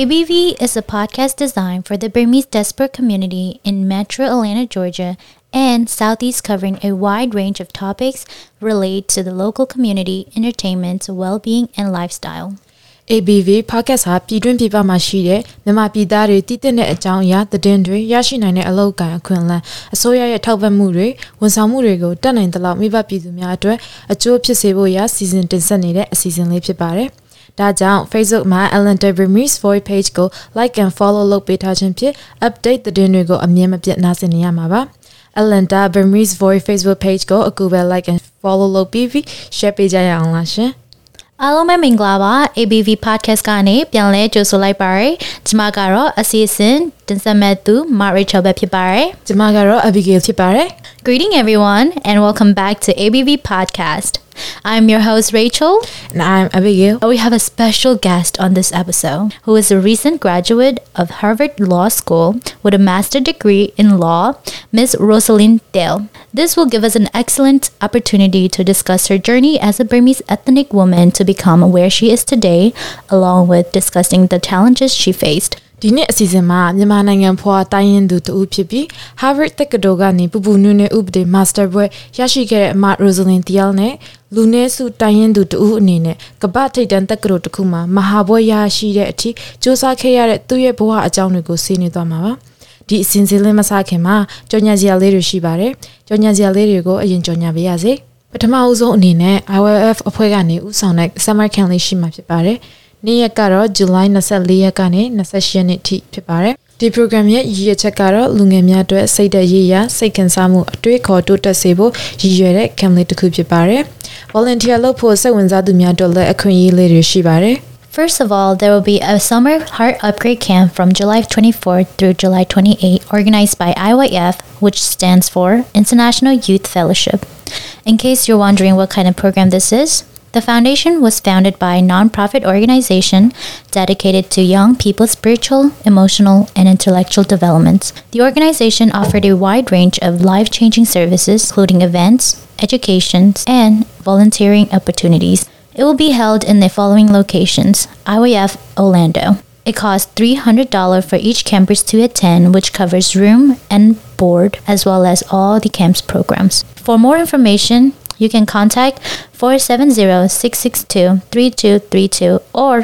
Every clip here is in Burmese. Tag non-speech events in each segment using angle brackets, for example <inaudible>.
ABV is a podcast designed for the Burmese diaspora community in Metro Atlanta, Georgia, and Southeast, covering a wide range of topics related to the local community, entertainment, well-being, and lifestyle. ABV podcast ဟာပြည်တွင်းပြည်ပမှာရှိတဲ့မြန်မာပြည်သားတွေတည်တဲ့အကြောင်းအရာသတင်းတွေရရှိနိုင်တဲ့အလောက်ကန်အခွင့်အလမ်းအစိုးရရဲ့ထောက်ပံ့မှုတွေဝန်ဆောင်မှုတွေကိုတက်နိုင်သလောက်မိဘပြည်သူများအတွက်အကျိုးဖြစ်စေဖို့ရာစီစဉ်တင်ဆက်နေတဲ့အစီအစဉ်လေးဖြစ်ပါတယ်။ ဒါကြောင့် Facebook မှာ Ellen Burmese Voice Page ကို like and follow လုပ်ပေးထားခြင်းဖြင့် update သတင်းတွေကိုအမြဲမပြတ်နားဆင်နေရမှာပါ။ Alenta Burmese Voice Facebook page ကိုအခုပဲ like and follow လုပ်ပြီး share ပေးကြရအောင်လားရှင်။အားလုံးပဲမင်္ဂလာပါ ABV podcast ကနေပြန်လဲကြိုဆိုလိုက်ပါရယ်ကျွန်မကတော့အစီအစဉ်တင်ဆက်မဲ့သူ Marichel ပဲဖြစ်ပါတယ်ကျွန်မကတော့ Abigail ဖြစ်ပါတယ် Greeting everyone and welcome back to ABV podcast I'm your host, Rachel. And I'm Abigail. We have a special guest on this episode who is a recent graduate of Harvard Law School with a master's degree in law, Ms. Rosalind Dale. This will give us an excellent opportunity to discuss her journey as a Burmese ethnic woman to become where she is today, along with discussing the challenges she faced. ဒီနှစ်အစီအစဉ်မှာမြန်မာနိုင်ငံဖွာတိုင်းရင်းသူတူဖြစ်ပြီး Harvard တက္ကသိုလ်ကနေပူပူနွေ့နွေ့ဥပဒေ Master ဘွဲ့ရရှိခဲ့တဲ့အမ Rosalind Thial နဲ့လူနည်းစုတိုင်းရင်းသူတူအနေနဲ့ကပ္ပထိတ်တန်းတက္ကသိုလ်တစ်ခုမှာမဟာဘွဲ့ရရှိတဲ့အထိစ조사ခဲ့ရတဲ့သူ့ရဲ့ဘဝအကြောင်းတွေကိုဆွေးနွေးသွားမှာပါဒီအစဉ်စဉ်လေးမစခင်မှာကြော်ညာစရာလေးတွေရှိပါတယ်ကြော်ညာစရာလေးတွေကိုအရင်ကြော်ညာပေးရစေပထမအဦးဆုံးအနေနဲ့ IWF အဖွဲ့ကနေဥဆောင်တဲ့ Summer Camp လေးရှိမှာဖြစ်ပါတယ်။ နေ့ရက်ကတော့ July 24ရက်ကနေ28ရက်နေ့ထိဖြစ်ပါတယ်ဒီ program ရဲ့ရည်ရွယ်ချက်ကတော့လူငယ်များအတွက်စိတ်သက်ရည်ရစိတ်ခံစားမှုအတွေ့အခေါ်တိုးတက်စေဖို့ရည်ရွယ်တဲ့ camp လေးတစ်ခုဖြစ်ပါတယ်။ volunteer လုပ်ဖို့စိတ်ဝင်စားသူများအတွက်လည်းအခွင့်အရေးလေးတွေရှိပါတယ်။ First of all, there will be a summer heart upgrade camp from July 24th through July 28th, organized by IYF, which stands for International Youth Fellowship. In case you're wondering what kind of program this is, the foundation was founded by a nonprofit organization dedicated to young people's spiritual, emotional, and intellectual development. The organization offered a wide range of life changing services, including events, education, and volunteering opportunities. It will be held in the following locations IYF Orlando. It costs $300 for each campus to attend, which covers room and board, as well as all the camp's programs. For more information, you can contact 470-662-3232 or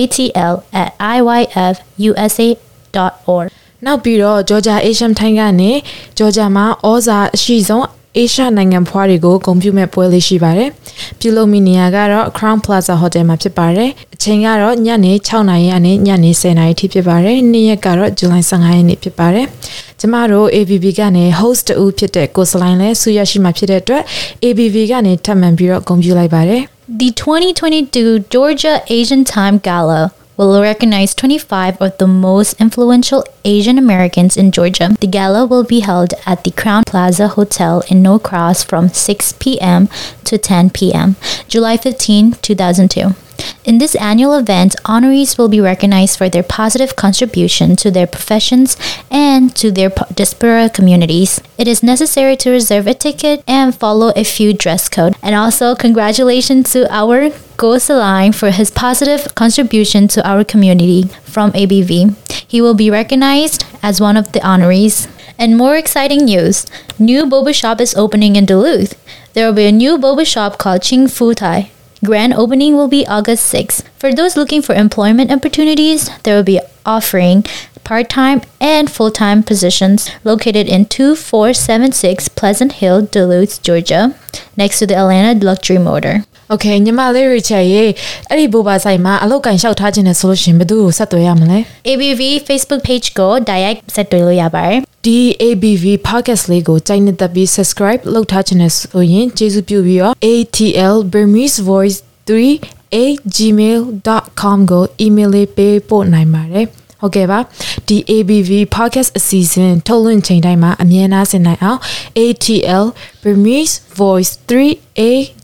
atl at iyfusa.org နောက်ပြီးတော့ Georgia Asian Time ကနေ Georgia မှာဩဇာအရှိဆုံး အေရှာနိုင်ငံဖွားတွေကိုဂုဏ်ပြုမဲ့ပွဲလေးရှိပါတယ်။ပြုလုပ်မိနေရာကတော့ Crown Plaza Hotel မှာဖြစ်ပါတယ်။အချိန်ကတော့ညနေ6နာရီကနေညနေ10နာရီထိဖြစ်ပါတယ်။နေ့ရက်ကတော့ဇူလိုင်15ရက်နေ့ဖြစ်ပါတယ်။ကျမတို့ ABB ကနေ host တူဖြစ်တဲ့ကိုစလိုင်းလဲဆူရရှိမှာဖြစ်တဲ့အတွက် ABB ကနေထပ်မံပြီးတော့ဂုဏ်ပြုလိုက်ပါတယ်။ The 2022 Georgia Asian Time Gala will recognize 25 of the most influential Asian Americans in Georgia. The gala will be held at the Crown Plaza Hotel in Norcross from 6 p.m. to 10 p.m. July 15, 2002. In this annual event, honorees will be recognized for their positive contribution to their professions and to their diaspora communities. It is necessary to reserve a ticket and follow a few dress code. And also, congratulations to our Go Saline for his positive contribution to our community from ABV. He will be recognized as one of the honorees. And more exciting news new boba shop is opening in Duluth. There will be a new boba shop called Ching Fu Tai. Grand opening will be August 6th. For those looking for employment opportunities, there will be offering part-time and full-time positions located in 2476 Pleasant Hill, Duluth, Georgia, next to the Atlanta Luxury Motor. Okay ညီမလေး Richard ရေအဲ့ဒီဘိုဘာဆိုင်မှာအလုပ်ကန်လျှောက်ထားခြင်းနဲ့ဆိုလို့ရှင်ဘယ်သူကိုဆက်သွယ်ရမလဲ ABV Facebook page ကို direct ဆက်သွယ်လို့ရပါတယ်ဒီ ABV podcast လေးကိုကြိုက်နေတဲ့ပြီး subscribe လုပ်ထားခြင်းနဲ့ဆိုရင်ကျေးဇူးပြုပြီးတော့ ATL Burmese Voice 3@gmail.com ကို email လေးပေးပို့နိုင်ပါတယ် ဟုတ်ကဲ့ပါဒီ ABV podcast အစီအစဉ်ထုတ်လွှင့်ချိန်တိုင်းမှာအမြဲတမ်းဆင်နိုင်အောင် ATL Burmese Voice 3a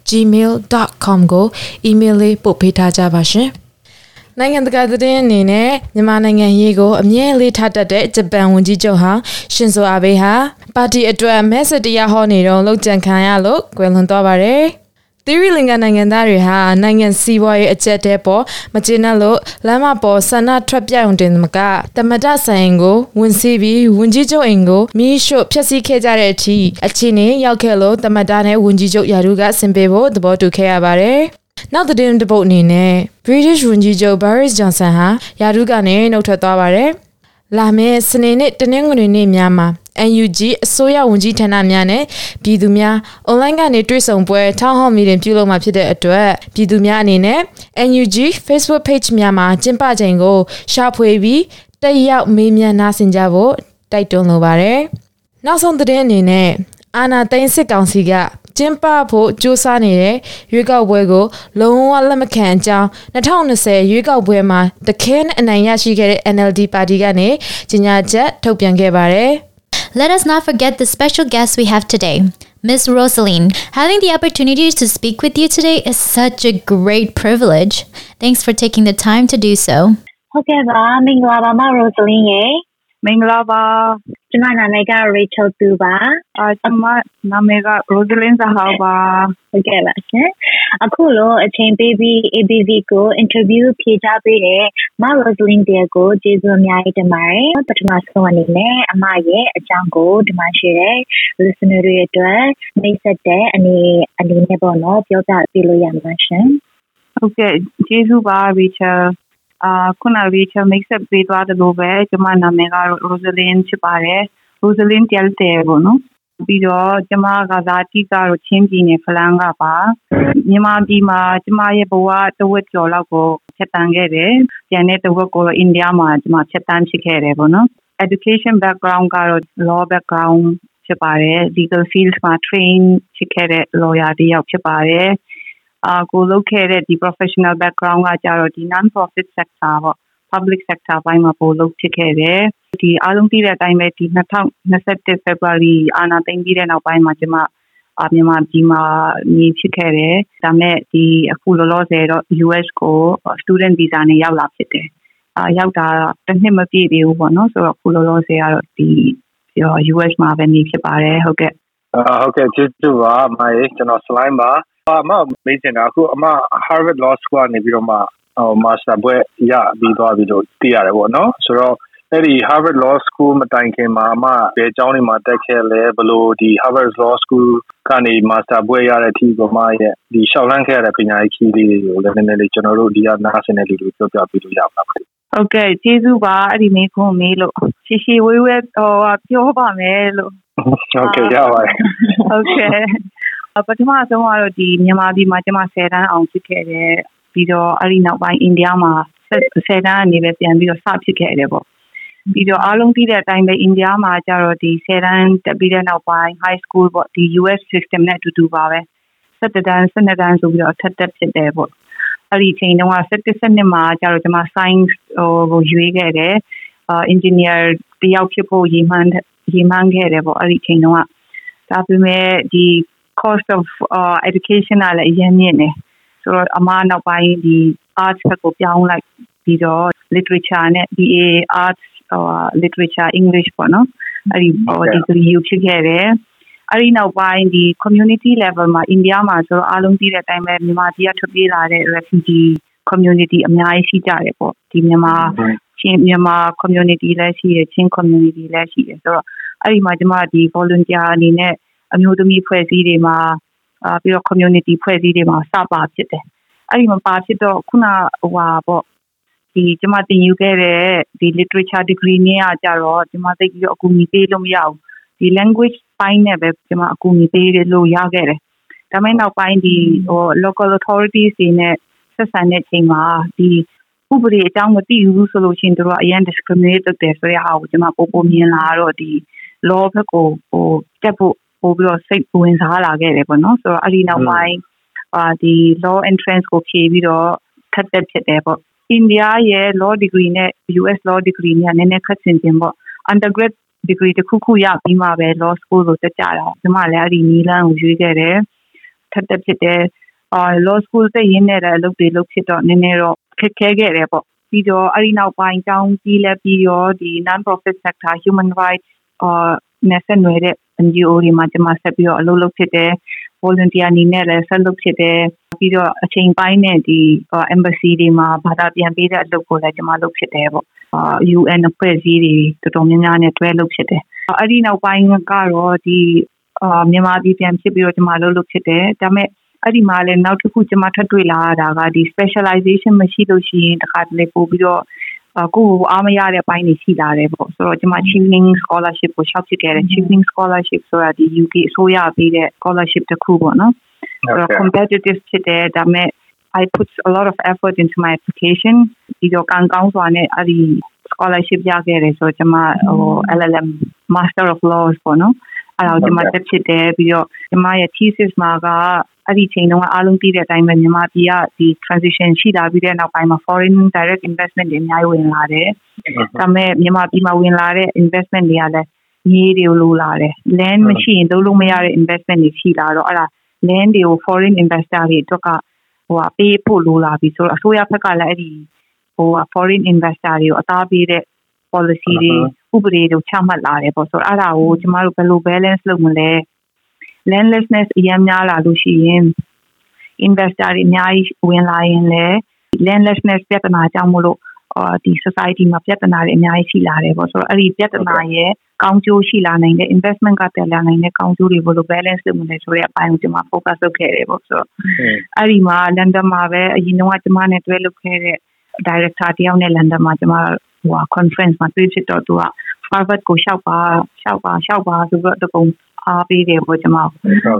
gmail.com ကို email လေးပို့ပေးထားကြပါရှင်နိုင်ငံတကာသတင်းအနေနဲ့မြန်မာနိုင်ငံရေးကိုအမြဲလေးထားတတ်တဲ့ဂျပန်ဝန်ကြီးချုပ်ဟာရှင်ဇိုအာဘေးဟာပါတီအတွက်မဲဆတရားဟောနေတော့လောက်ကြံခံရလို့ကွယ်လွန်သွားပါတယ် သီရိလင်္ကာနိုင်ငံသားတွေဟာနိုင်ငံစီးပွားရေးအကျက်တဲပေါ်မကျေနပ်လို့လမ်းမပေါ်ဆန္ဒထွက်ပြုံတင်မကတမတဆိုင်ကိုဝင်စီးပြီးဝင်ကြီးချုပ်အိမ်ကိုမီးရှို့ဖျက်ဆီးခဲ့ကြတဲ့အထိအခြေအနေရောက်ခဲ့လို့တမတနဲ့ဝင်ကြီးချုပ်ယာရုကဆင်ပေးဖို့သဘောတူခဲ့ရပါတယ်။နောက်သတင်းတစ်ပုတ်အနေနဲ့ British ဝန်ကြီးချုပ် Boris Johnson ဟာယာရုကနေနှုတ်ထွက်သွားပါတယ်။လာမယ့်စနေနေ့တနင်္ဂနွေနေ့များမှာ NUG အစိုးရဝန်ကြီးဌာနများနဲ့ပြည်သူများ online ကနေတွေ့ဆုံပွဲ town hall meeting ပြုလုပ်မှာဖြစ်တဲ့အတွက်ပြည်သူများအနေနဲ့ NUG Facebook page များမှာကျင်းပချိန်ကိုရှာဖွေပြီးတက်ရောက်မေးမြန်းနားဆင်ကြဖို့တိုက်တွန်းလိုပါတယ်။နောက်ဆုံးသတင်းအနေနဲ့အာနာသိန်းစစ်ကောင်စီကကျင်းပဖို့ကြိုးစားနေတဲ့ရွေးကောက်ပွဲကိုလုံးဝလက်မခံအကြောင်း2020ရွေးကောက်ပွဲမှာတခဲနဲ့အနိုင်ရရှိခဲ့တဲ့ NLD ပါတီကနေကြေညာချက်ထုတ်ပြန်ခဲ့ပါတယ်။ Let us not forget the special guest we have today, Miss Rosaline. Having the opportunity to speak with you today is such a great privilege. Thanks for taking the time to do so. ဟုတ်ကဲ့ပါမင်္ဂလာပါမ Rosaline ရေမင်္ဂလာပါ ကျမနာမည်က Rachel သူပါအာကျမနာမည်က Rosalind ဇဟောပါဟုတ်ကဲ့ပါရှင်အခုလိုအချိန်ပေးပြီး ABV ကို interview ဖြေချပေးတဲ့မ Rosalind တဲ့ကို ကျေးဇူးအများကြီးတင်ပါတယ်ပထမဆုံးအနေနဲ့အမရဲ့အကြောင်းကိုဒီမှာရှိတဲ့ listener တွေအတွက်မိတ်ဆက်တဲ့အနေအနေနဲ့ပေါ့နော်ပြောပြပေးလို့ရမှာရှင်ဟုတ်ကဲ့ကျေးဇူးပါ Rachel အာခုန Rachel mix up ပေးသွားတယ်လို့ပဲကျွန်မနာမည်က Rosalind ဖြစ်ပါတယ် Rosalind တဲတဲပေါ့နော်ပြီးတော့ကျမကဇာတိကတော့ချင်းပြည်နယ်ဖလန်းကပါမြန်မာပြည်မှာကျမရဲ့ဘဝတဝက်ကျော်လောက်ကိုဖြတ်တန်းခဲ့တယ်။ကျန်တဲ့တဝက်ကိုအိန္ဒိယမှာကျမဖြတ်တန်းဖြစ်ခဲ့တယ်ပေါ့နော်။ education background ကတော့ law background ဖြစ်ပါတယ် legal field မှာ train ဖြစ်ခဲ့တဲ့ lawyer တယောက်ဖြစ်ပါတယ်။ အာကိုလုပ်ခဲ့တဲ့ဒီ professional background ကကြတော့ဒီ non profit sector ပေါ့ public sector ဘိုင်းမှာပို့လုပ်ဖြစ်ခဲ့တယ်ဒီအားလုံးသိတဲ့အတိုင်းပဲဒီ2021 February အာဏာသိမ်းပြီးတဲ့နောက်ပိုင်းမှာကျွန်မအမြန်မာပြည်မှာနေဖြစ်ခဲ့တယ်ဒါမဲ့ဒီအခုလောလောဆယ်တော့ US ကို student visa နဲ့ရောက်လာဖြစ်တယ်အာရောက်တာတစ်နှစ်မပြည့်သေးဘူးပေါ့နော်ဆိုတော့အခုလောလောဆယ်ကတော့ဒီ US မှာပဲနေဖြစ်ပါတယ်ဟုတ်ကဲ့ ဟုတ်ကဲ့ကျေးဇူးပါမိုင်ကျွန်တော် slide ပါအမမေးချင်တာအခုအမ Harvard Law School ကနေပြီးတော့မှဟို Master ဘွဲ့ရပြီးသွားပြီလို့သိရတယ်ပေါ့နော်ဆိုတော့အဲ့ဒီ Harvard Law School မတိုင်ခင်မှာအမဘယ်အကြောင်းတွေမှာတက်ခဲ့လဲဘလို့ဒီ Harvard Law School ကနေ Master ဘွဲ့ရတဲ့အထိကိုမရဲ့ဒီရှောက်လန်းခဲ့ရတဲ့ပညာရေးခီးလေးတွေကိုလည်းနည်းနည်းလေးကျွန်တော်တို့ဒီကနားဆင်တဲ့လူတွေပြောပြပေးလို့ရပါမယ်ဟုတ်ကဲ့ကျေးဇူးပါအဲ့ဒီမေးခွန်းမေးလို့ရှီရှီဝေးဝဲဟိုပြောပါမယ်လို့ ဟုတ်ကဲ့ရပါတယ်ဟုတ်ကဲ့ပထမဆုံးကတော့ဒီမြန်မာပြည်မှာကျမ10တန်းအောင်ဖြစ်ခဲ့တယ်ပြီးတော့အဲ့ဒီနောက်ပိုင်းအိန္ဒိယမှာ10တန်းအနေနဲ့ပြန်ပြီးတော့စဖြစ်ခဲ့တယ်ပေါ့ပြီးတော့အားလုံးသိတဲ့အတိုင်းပဲအိန္ဒိယမှာကျတော့ဒီ10တန်းတက်ပြီးတဲ့နောက်ပိုင်း high school ပေါ့ဒီ US system နဲ့အတူတူပါပဲ17တန်း12တန်းဆိုပြီးတော့ထပ်တက်ဖြစ်တယ်ပေါ့အဲ့ဒီအချိန်တုန်းက17 12မှာကျတော့ကျွန်မ science ဟိုရွေးခဲ့တယ်အာ engineer တယောက်ဖြစ်ဖို့ရည်မှန်း ရည်မှန်းခဲ့တယ်ပေါ့အဲ့ဒီအချိန်တုန်းကဒါပေမဲ့ဒီ cost of uh, education ကလည်းအရင်မြင့်နေဆိုတော့အမနောက်ပိုင်းဒီ arts ဘက်ကိုပြောင်းလိုက်ပြီးတော့ literature နဲ့ BA arts uh, literature English ပေါ့နော်အဲ့ဒီဟို degree ယူဖြစ်ခဲ့တယ်အဲ့ဒီနောက်ပိုင်းဒီ community level မှာအိန္ဒိယမှာဆိုတော့အားလုံးသိတဲ့အတိုင်းပဲမြန်မာပြည်ကထွက်ပြေးလာတဲ့ refugee community အများကြီးရှိကြတယ်ပေါ့ဒီမြန်မာ ချင်းမြန်မာ community လည်းရှိတယ်ချင်း community လည်းရှိတယ်ဆိုတော့အဲ့ဒီမှာကျွန်မဒီ volunteer အနေနဲ့အမျိုးသမီးဖွဲ့စည်းတွေမှာအာပြီးတော့ community ဖွဲ့စည်းတွေမှာစပါဖြစ်တယ်အဲ့ဒီမှာပါဖြစ်တော့ခုနဟိုဟာပေါ့ဒီကျမတင်ယူခဲ့တဲ့ဒီ literature degree နဲ့ကကြတော့ကျမသိပြီးတော့အကူအညီပေးလို့မရဘူးဒီ language ပိုင်းနဲ့ပဲကျမအကူအညီပေးလို့ရခဲ့တယ်ဒါမဲ့နောက်ပိုင်းဒီဟို local authorities တွေနဲ့ဆက်ဆံတဲ့ချိန်မှာဒီ ဥပဒေအကြောင်းမသိဘူးဆိုလို့ရှိရင်တို့ကအရင် discriminate လုပ်တယ်ဆိုရဟာကိုကျွန်မပို့ပို့မြင်လာတော့ဒီ law ဘက်ကိုဟိုတက်ဖို့ပို့ပြီးတော့စိတ်ဝင်စားလာခဲ့တယ်ပေါ့နော်ဆိုတော့အဲ့ဒီနောက်ပိုင်းအာဒီ law entrance ကိုဖြေပြီးတော့ထပ်တက်ဖြစ်တယ်ပေါ့အိန္ဒိယရဲ့ law degree နဲ့ US law degree နဲ့နည်းနည်းခက်ဆင်ခြင်းပေါ့ undergrad degree တခုခုရပြီးမှပဲ law school ကိုတက်ကြတာဒီမှာလည်းအဲ့ဒီနီလန်းကိုရွေးခဲ့တယ်ထပ်တက်ဖြစ်တယ်အာ law school တက်ရင်းနဲ့လည်းအလုပ်တွေလုပ်ဖြစ်တော့နည်းနည်းတော့ ခက်ခဲခဲ့တယ်ပေါ့ပြီးတော့အဲ့ဒီနောက်ပိုင်းတောင်းပြီးလဲပြီးတော့ဒီ non profit sector human rights အာနဲ့ဆက်နွယ်တဲ့ NGO တွေမှာကျွန်မဆက်ပြီးတော့အလုပ်လုပ်ဖြစ်တယ် volunteer အနေနဲ့လည်းဆက်လုပ်ဖြစ်တယ်ပြီးတော့အချိန်ပိုင်းနဲ့ဒီ embassy တွေမှာဘာသာပြန်ပေးတဲ့အလုပ်ကိုလည်းကျွန်မလုပ်ဖြစ်တယ်ပေါ့ UN အဖွဲ့အစည်းတွေတော်တော်များများနဲ့တွဲလုပ်ဖြစ်တယ်အဲ့ဒီနောက်ပိုင်းကတော့ဒီမြန်မာပြည်ပြန်ဖြစ်ပြီးတော့ကျွန်မလုပ်လုပ်ဖြစ်တယ်ဒါပေမဲ့ အဲ့ဒီမှာလည်းနောက်တစ်ခုကျွန်မထပ်တွေ့လာရတာကဒီ specialization မရှိလို့ရှိရင်တခါတလေပို့ပြီးတော့ကိုယ်အားမရတဲ့အပိုင်းတွေရှိလာတယ်ပေါ့ဆိုတော့ကျွန်မ Chevening Scholarship ကိုရှောက်ဖြစ်ခဲ့တယ် Chevening Scholarship ဆိုတာဒီ UK အစိုးရပေးတဲ့ scholarship တစ်ခုပေါ့နော်ဆိုတော့ competitive ဖြစ်တယ်ဒါပေမဲ့ I put a lot of effort into my application ဒီတော့ကံကောင်းစွာနဲ့အဲ့ဒီ scholarship ရခဲ့တယ်ဆိုတော့ကျွန်မဟို LLM Master of Laws ပေါ့နော်အဲ့ဒါကိုကျွန်မတက်ဖြစ်တယ်ပြီးတော့ကျွန်မရဲ့ thesis မှာက အဲ့ဒီချိန်တုန်းကအားလုံးသိတဲ့အတိုင်းပဲမြန်မာပြည်ကဒီ transition ရှိလာပြီးတဲ့နောက်ပိုင်းမှာ foreign direct investment တွေအများကြီးဝင်လာတယ်။ဒါပေမဲ့မြန်မာပြည်မှာဝင်လာတဲ့ investment တွေကလည်းမြေတွေကိုလိုလာတယ်။ land မရှိရင်လုပ်လို့မရတဲ့ investment တွေရှိလာတော့အဲ့ဒါ land တွေကို foreign investor တွေအတွက်ကဟိုပေးဖို့လိုလာပြီဆိုတော့အစိုးရဘက်ကလည်းအဲ့ဒီဟို foreign investor တွေကိုအသားပေးတဲ့ policy တွေဥပဒေတွေချမှတ်လာတယ်ပေါ့ဆိုတော့အဲ့ဒါကိုကျမတို့ဘယ်လို balance လုပ်မလဲ landlessness အများများလာလို့ရှိရင် investor တွေအများကြီးဝင်လာရင်လည်း landlessness ပြဿနာကြောင့်မို့လို့အော်ဒီ society မှာပြဿနာတွေအများကြီးရှိလာတယ်ပေါ့ဆိုတော့အဲ့ဒီပြဿနာရဲ့ကောင်းကျိုးရှိလာနိုင်တဲ့ investment ကတက်လာနိုင်တဲ့ကောင်းကျိုးတွေဘယ်လို balance လုပ်မလဲဆိုတဲ့အပိုင်းကိုကျွန်မ focus လုပ်ခဲ့တယ်ပေါ့ဆိုတော့အဲ့ဒီမှာ London မှာပဲအရင်တော့ကျွန်မနဲ့တွဲလုပ်ခဲ့တဲ့ director တယောက်နဲ့ London မှာကျွန်မဟို conference မှာတွေ့ဖြစ်တော့သူက Harvard ကိုရှောက်ပါရှောက်ပါရှောက်ပါဆိုတော့တကုံ အားပေးတယ်ပေါ့ကျွန်မ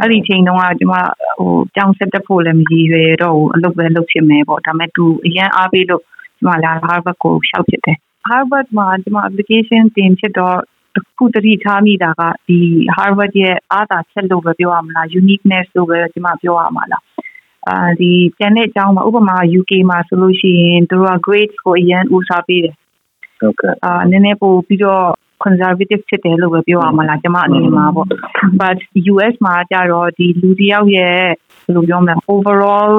အဲ့ဒီချိန်တုန်းကကျွန်မဟိုကြောင်းဆက်တက်ဖို့လည်းမရည်ရွယ်တော့ဘူးအလုပ်ပဲလုပ်ဖြစ်မယ်ပေါ့ဒါပေမဲ့သူအရန်အားပေးလို့ကျွန်မလာ Harvard ကိုရှောက်ဖြစ်တယ် Harvard မှာကျွန်မ application တင်ဖြစ်တော့တခုတတိထားမိတာကဒီ Harvard ရဲ့အားသာချက်လို့ပဲပြောရမလား uniqueness လို့ပဲကျွန်မပြောရမှာလားအာဒီကျန်တဲ့အကြောင်းမှာဥပမာ UK မှာဆိုလို့ရှိရင်သူတို့က grades ကိုအရင်ဦးစားပေးတယ်ဟုတ်ကဲ့အာနည်းနည်းပို့ပြီးတော့ conservative ဖြစ်တယ်လို့ပဲပြောရမှာလားကျွန်မအနေနဲ့မှာပေါ့ but US မှာကြတော့ဒီလူတယောက်ရဲ့ဘယ်လိုပြောမလဲ overall